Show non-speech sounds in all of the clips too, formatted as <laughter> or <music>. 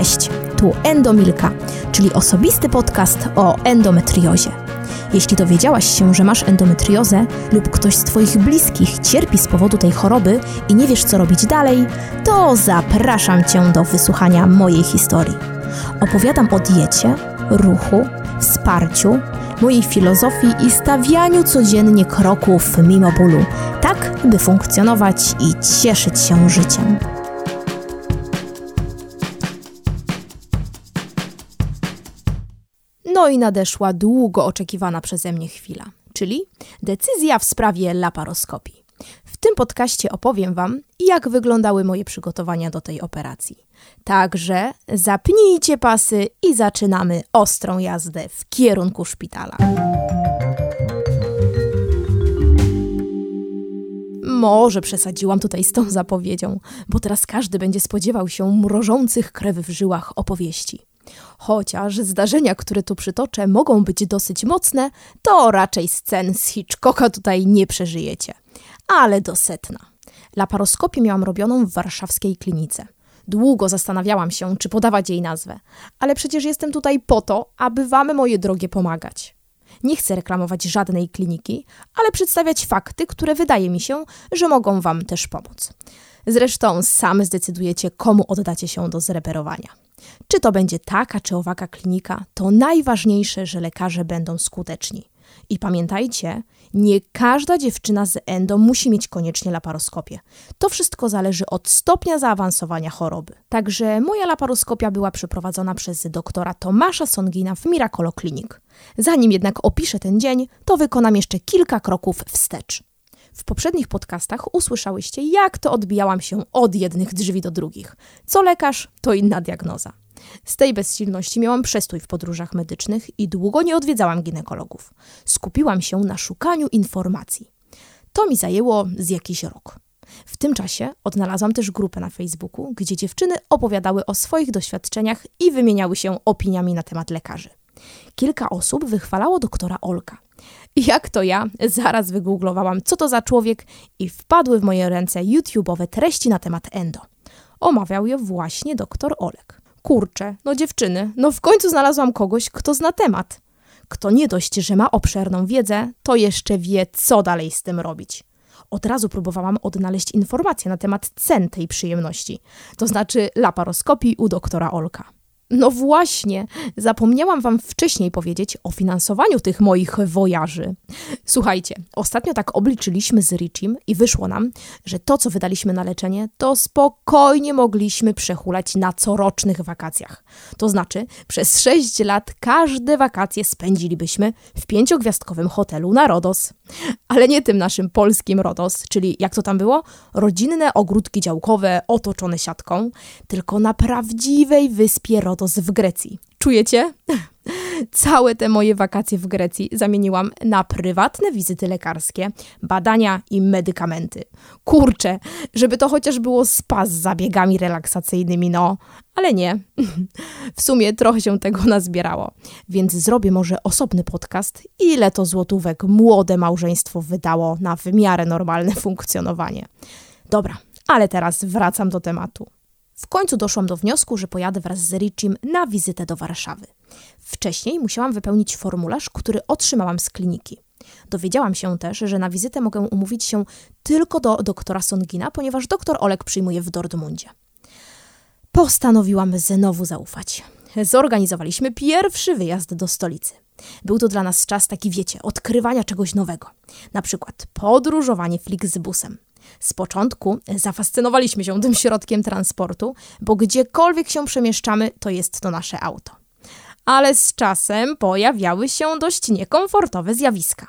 Cześć, tu Endomilka, czyli osobisty podcast o endometriozie. Jeśli dowiedziałaś się, że masz endometriozę lub ktoś z Twoich bliskich cierpi z powodu tej choroby i nie wiesz, co robić dalej, to zapraszam Cię do wysłuchania mojej historii. Opowiadam o diecie, ruchu, wsparciu, mojej filozofii i stawianiu codziennie kroków mimo bólu, tak by funkcjonować i cieszyć się życiem. No i nadeszła długo oczekiwana przeze mnie chwila, czyli decyzja w sprawie laparoskopii. W tym podcaście opowiem Wam, jak wyglądały moje przygotowania do tej operacji. Także zapnijcie pasy i zaczynamy ostrą jazdę w kierunku szpitala. Może przesadziłam tutaj z tą zapowiedzią, bo teraz każdy będzie spodziewał się mrożących krew w żyłach opowieści. Chociaż zdarzenia, które tu przytoczę, mogą być dosyć mocne, to raczej scen z Hitchcocka tutaj nie przeżyjecie. Ale do setna. Laparoskopię miałam robioną w warszawskiej klinice. Długo zastanawiałam się, czy podawać jej nazwę, ale przecież jestem tutaj po to, aby wam, moje drogie, pomagać. Nie chcę reklamować żadnej kliniki, ale przedstawiać fakty, które wydaje mi się, że mogą wam też pomóc. Zresztą same zdecydujecie, komu oddacie się do zreperowania. Czy to będzie taka czy owaka klinika, to najważniejsze, że lekarze będą skuteczni. I pamiętajcie, nie każda dziewczyna z endo musi mieć koniecznie laparoskopię. To wszystko zależy od stopnia zaawansowania choroby. Także moja laparoskopia była przeprowadzona przez doktora Tomasza Songina w Miracolo Clinic. Zanim jednak opiszę ten dzień, to wykonam jeszcze kilka kroków wstecz. W poprzednich podcastach usłyszałyście, jak to odbijałam się od jednych drzwi do drugich. Co lekarz, to inna diagnoza. Z tej bezsilności miałam przestój w podróżach medycznych i długo nie odwiedzałam ginekologów. Skupiłam się na szukaniu informacji. To mi zajęło z jakiś rok. W tym czasie odnalazłam też grupę na Facebooku, gdzie dziewczyny opowiadały o swoich doświadczeniach i wymieniały się opiniami na temat lekarzy. Kilka osób wychwalało doktora Olka. Jak to ja, zaraz wygooglowałam, co to za człowiek i wpadły w moje ręce YouTube'owe treści na temat endo. Omawiał je właśnie doktor Olek. Kurczę, no dziewczyny, no w końcu znalazłam kogoś, kto zna temat. Kto nie dość, że ma obszerną wiedzę, to jeszcze wie, co dalej z tym robić. Od razu próbowałam odnaleźć informacje na temat cen tej przyjemności, to znaczy laparoskopii u doktora Olka. No właśnie, zapomniałam wam wcześniej powiedzieć o finansowaniu tych moich wojaży. Słuchajcie, ostatnio tak obliczyliśmy z Richim i wyszło nam, że to, co wydaliśmy na leczenie, to spokojnie mogliśmy przehulać na corocznych wakacjach. To znaczy, przez 6 lat każde wakacje spędzilibyśmy w pięciogwiazdkowym hotelu na Rodos. Ale nie tym naszym polskim Rodos, czyli jak to tam było? Rodzinne ogródki działkowe otoczone siatką, tylko na prawdziwej wyspie Rodos Rodos w Grecji. Czujecie? <laughs> Całe te moje wakacje w Grecji zamieniłam na prywatne wizyty lekarskie, badania i medykamenty. Kurczę, żeby to chociaż było spa z zabiegami relaksacyjnymi, no, ale nie. <laughs> W sumie trochę się tego nazbierało, więc zrobię może osobny podcast, ile to złotówek młode małżeństwo wydało na w miarę normalne funkcjonowanie. Dobra, ale teraz wracam do tematu. W końcu doszłam do wniosku, że pojadę wraz z Richim na wizytę do Warszawy. Wcześniej musiałam wypełnić formularz, który otrzymałam z kliniki. Dowiedziałam się też, że na wizytę mogę umówić się tylko do doktora Songina, ponieważ doktor Olek przyjmuje w Dortmundzie. Postanowiłam znowu zaufać. Zorganizowaliśmy pierwszy wyjazd do stolicy. Był to dla nas czas taki, wiecie, odkrywania czegoś nowego. Na przykład podróżowanie Flixbusem. Z początku zafascynowaliśmy się tym środkiem transportu, bo gdziekolwiek się przemieszczamy, to jest to nasze auto. Ale z czasem pojawiały się dość niekomfortowe zjawiska.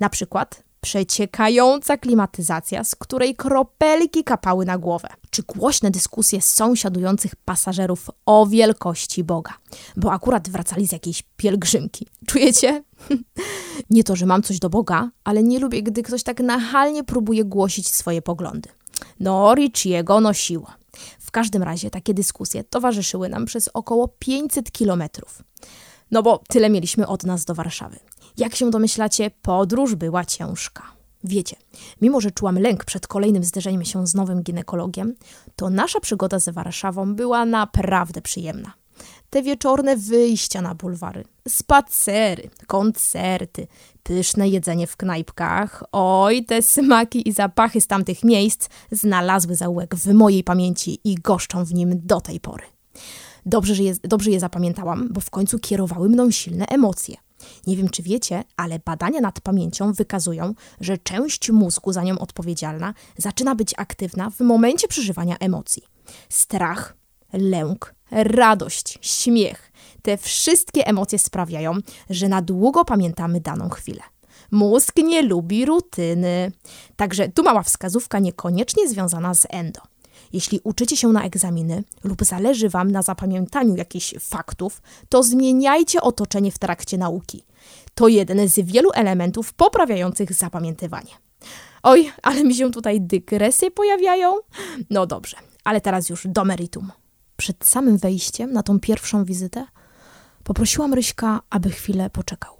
Na przykład przeciekająca klimatyzacja, z której kropelki kapały na głowę, czy głośne dyskusje sąsiadujących pasażerów o wielkości Boga, bo akurat wracali z jakiejś pielgrzymki. Czujecie? <laughs> nie to, że mam coś do Boga, ale nie lubię, gdy ktoś tak nachalnie próbuje głosić swoje poglądy. No, Richiego nosiło. W każdym razie takie dyskusje towarzyszyły nam przez około 500 kilometrów. No bo tyle mieliśmy od nas do Warszawy. Jak się domyślacie, podróż była ciężka. Wiecie, mimo że czułam lęk przed kolejnym zderzeniem się z nowym ginekologiem, to nasza przygoda z Warszawą była naprawdę przyjemna. Te wieczorne wyjścia na bulwary, spacery, koncerty, pyszne jedzenie w knajpkach, oj, te smaki i zapachy z tamtych miejsc znalazły zaułek w mojej pamięci i goszczą w nim do tej pory. Dobrze, że je, dobrze je zapamiętałam, bo w końcu kierowały mną silne emocje. Nie wiem, czy wiecie, ale badania nad pamięcią wykazują, że część mózgu za nią odpowiedzialna zaczyna być aktywna w momencie przeżywania emocji. Strach, lęk, radość, śmiech te wszystkie emocje sprawiają, że na długo pamiętamy daną chwilę. Mózg nie lubi rutyny. Także tu mała wskazówka niekoniecznie związana z endo. Jeśli uczycie się na egzaminy lub zależy Wam na zapamiętaniu jakichś faktów, to zmieniajcie otoczenie w trakcie nauki. To jeden z wielu elementów poprawiających zapamiętywanie. Oj, ale mi się tutaj dygresje pojawiają. No dobrze, ale teraz już do meritum. Przed samym wejściem na tą pierwszą wizytę poprosiłam Ryśka, aby chwilę poczekał.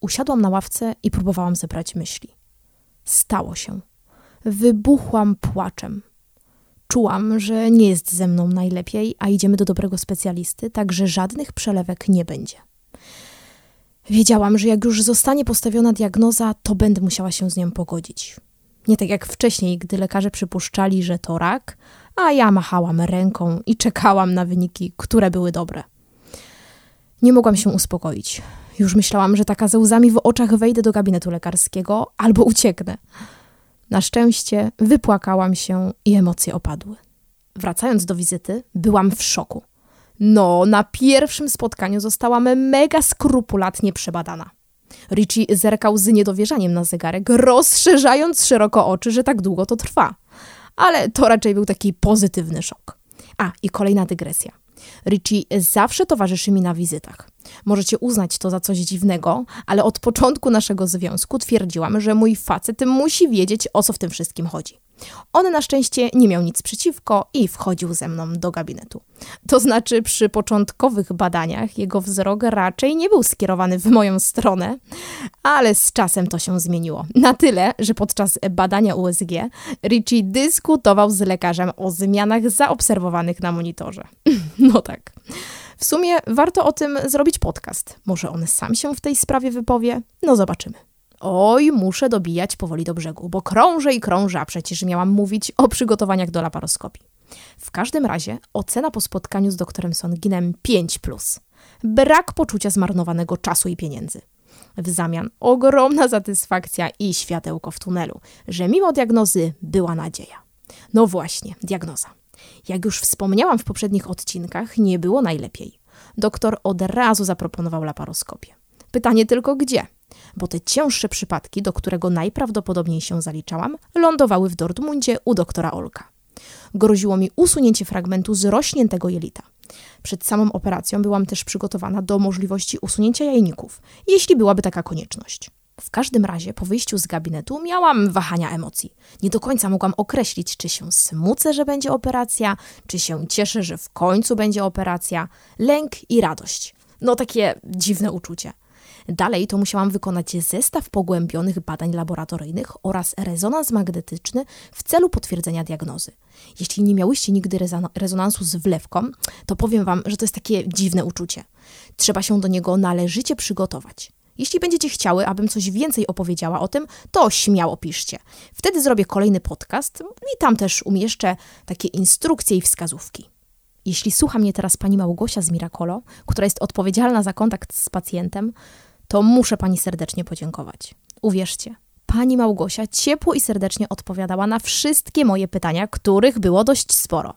Usiadłam na ławce i próbowałam zebrać myśli. Stało się. Wybuchłam płaczem. Czułam, że nie jest ze mną najlepiej, a idziemy do dobrego specjalisty, także żadnych przelewek nie będzie. Wiedziałam, że jak już zostanie postawiona diagnoza, to będę musiała się z nią pogodzić. Nie tak jak wcześniej, gdy lekarze przypuszczali, że to rak, a ja machałam ręką i czekałam na wyniki, które były dobre. Nie mogłam się uspokoić. Już myślałam, że taka ze łzami w oczach wejdę do gabinetu lekarskiego albo ucieknę. Na szczęście wypłakałam się i emocje opadły. Wracając do wizyty, byłam w szoku. No, na pierwszym spotkaniu zostałam mega skrupulatnie przebadana. Richie zerkał z niedowierzaniem na zegarek, rozszerzając szeroko oczy, że tak długo to trwa. Ale to raczej był taki pozytywny szok. A, i kolejna dygresja. Richie zawsze towarzyszy mi na wizytach. Możecie uznać to za coś dziwnego, ale od początku naszego związku twierdziłam, że mój facet musi wiedzieć, o co w tym wszystkim chodzi. On na szczęście nie miał nic przeciwko i wchodził ze mną do gabinetu. To znaczy, przy początkowych badaniach jego wzrok raczej nie był skierowany w moją stronę, ale z czasem to się zmieniło. Na tyle, że podczas badania USG Richie dyskutował z lekarzem o zmianach zaobserwowanych na monitorze. <laughs> No tak. W sumie warto o tym zrobić podcast. Może on sam się w tej sprawie wypowie? No zobaczymy. Oj, muszę dobijać powoli do brzegu, bo krążę i krążę, a przecież miałam mówić o przygotowaniach do laparoskopii. W każdym razie ocena po spotkaniu z doktorem Songinem 5+. Brak poczucia zmarnowanego czasu i pieniędzy. W zamian ogromna satysfakcja i światełko w tunelu, że mimo diagnozy była nadzieja. No właśnie, diagnoza. Jak już wspomniałam w poprzednich odcinkach, nie było najlepiej. Doktor od razu zaproponował laparoskopię. Pytanie tylko gdzie? Bo te cięższe przypadki, do którego najprawdopodobniej się zaliczałam, lądowały w Dortmundzie u doktora Olka. Groziło mi usunięcie fragmentu zrośniętego jelita. Przed samą operacją byłam też przygotowana do możliwości usunięcia jajników, jeśli byłaby taka konieczność. W każdym razie po wyjściu z gabinetu miałam wahania emocji. Nie do końca mogłam określić, czy się smucę, że będzie operacja, czy się cieszę, że w końcu będzie operacja. Lęk i radość. No takie dziwne uczucie. Dalej to musiałam wykonać zestaw pogłębionych badań laboratoryjnych oraz rezonans magnetyczny w celu potwierdzenia diagnozy. Jeśli nie miałyście nigdy rezonansu z wlewką, to powiem Wam, że to jest takie dziwne uczucie. Trzeba się do niego należycie przygotować. Jeśli będziecie chciały, abym coś więcej opowiedziała o tym, to śmiało piszcie. Wtedy zrobię kolejny podcast i tam też umieszczę takie instrukcje i wskazówki. Jeśli słucha mnie teraz pani Małgosia z Miracolo, która jest odpowiedzialna za kontakt z pacjentem, to muszę pani serdecznie podziękować. Uwierzcie, pani Małgosia ciepło i serdecznie odpowiadała na wszystkie moje pytania, których było dość sporo.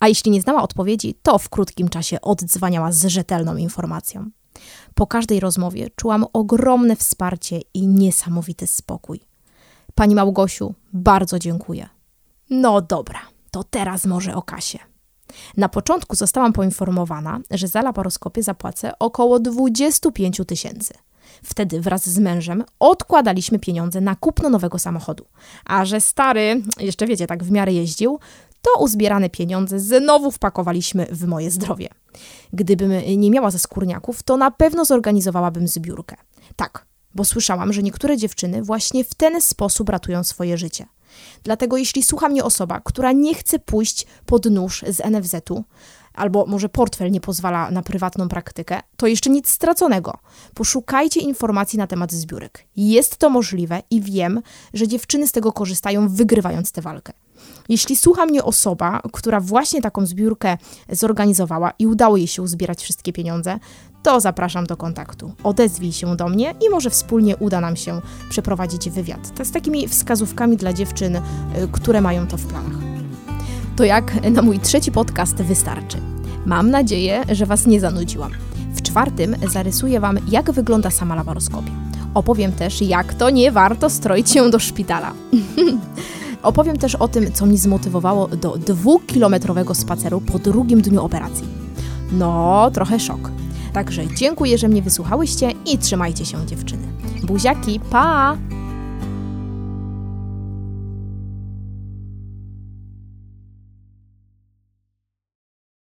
A jeśli nie znała odpowiedzi, to w krótkim czasie oddzwaniała z rzetelną informacją. Po każdej rozmowie czułam ogromne wsparcie i niesamowity spokój. Pani Małgosiu, bardzo dziękuję. No dobra, to teraz może o kasie. Na początku zostałam poinformowana, że za laparoskopię zapłacę około 25 tysięcy. Wtedy wraz z mężem odkładaliśmy pieniądze na kupno nowego samochodu. A że stary, jeszcze wiecie, tak w miarę jeździł, to uzbierane pieniądze znowu wpakowaliśmy w moje zdrowie. Gdybym nie miała ze skórniaków, to na pewno zorganizowałabym zbiórkę. Tak, bo słyszałam, że niektóre dziewczyny właśnie w ten sposób ratują swoje życie. Dlatego jeśli słucha mnie osoba, która nie chce pójść pod nóż z NFZ-u, albo może portfel nie pozwala na prywatną praktykę, to jeszcze nic straconego. Poszukajcie informacji na temat zbiórek. Jest to możliwe i wiem, że dziewczyny z tego korzystają, wygrywając tę walkę. Jeśli słucha mnie osoba, która właśnie taką zbiórkę zorganizowała i udało jej się uzbierać wszystkie pieniądze, to zapraszam do kontaktu. Odezwij się do mnie i może wspólnie uda nam się przeprowadzić wywiad. Z takimi wskazówkami dla dziewczyn, y, które mają to w planach. To jak na mój trzeci podcast wystarczy. Mam nadzieję, że Was nie zanudziłam. W czwartym zarysuję Wam, jak wygląda sama laparoskopia. Opowiem też, jak to nie warto stroić się do szpitala. <laughs> Opowiem też o tym, co mnie zmotywowało do dwukilometrowego spaceru po drugim dniu operacji. No, trochę szok. Także dziękuję, że mnie wysłuchałyście i trzymajcie się dziewczyny. Buziaki, pa!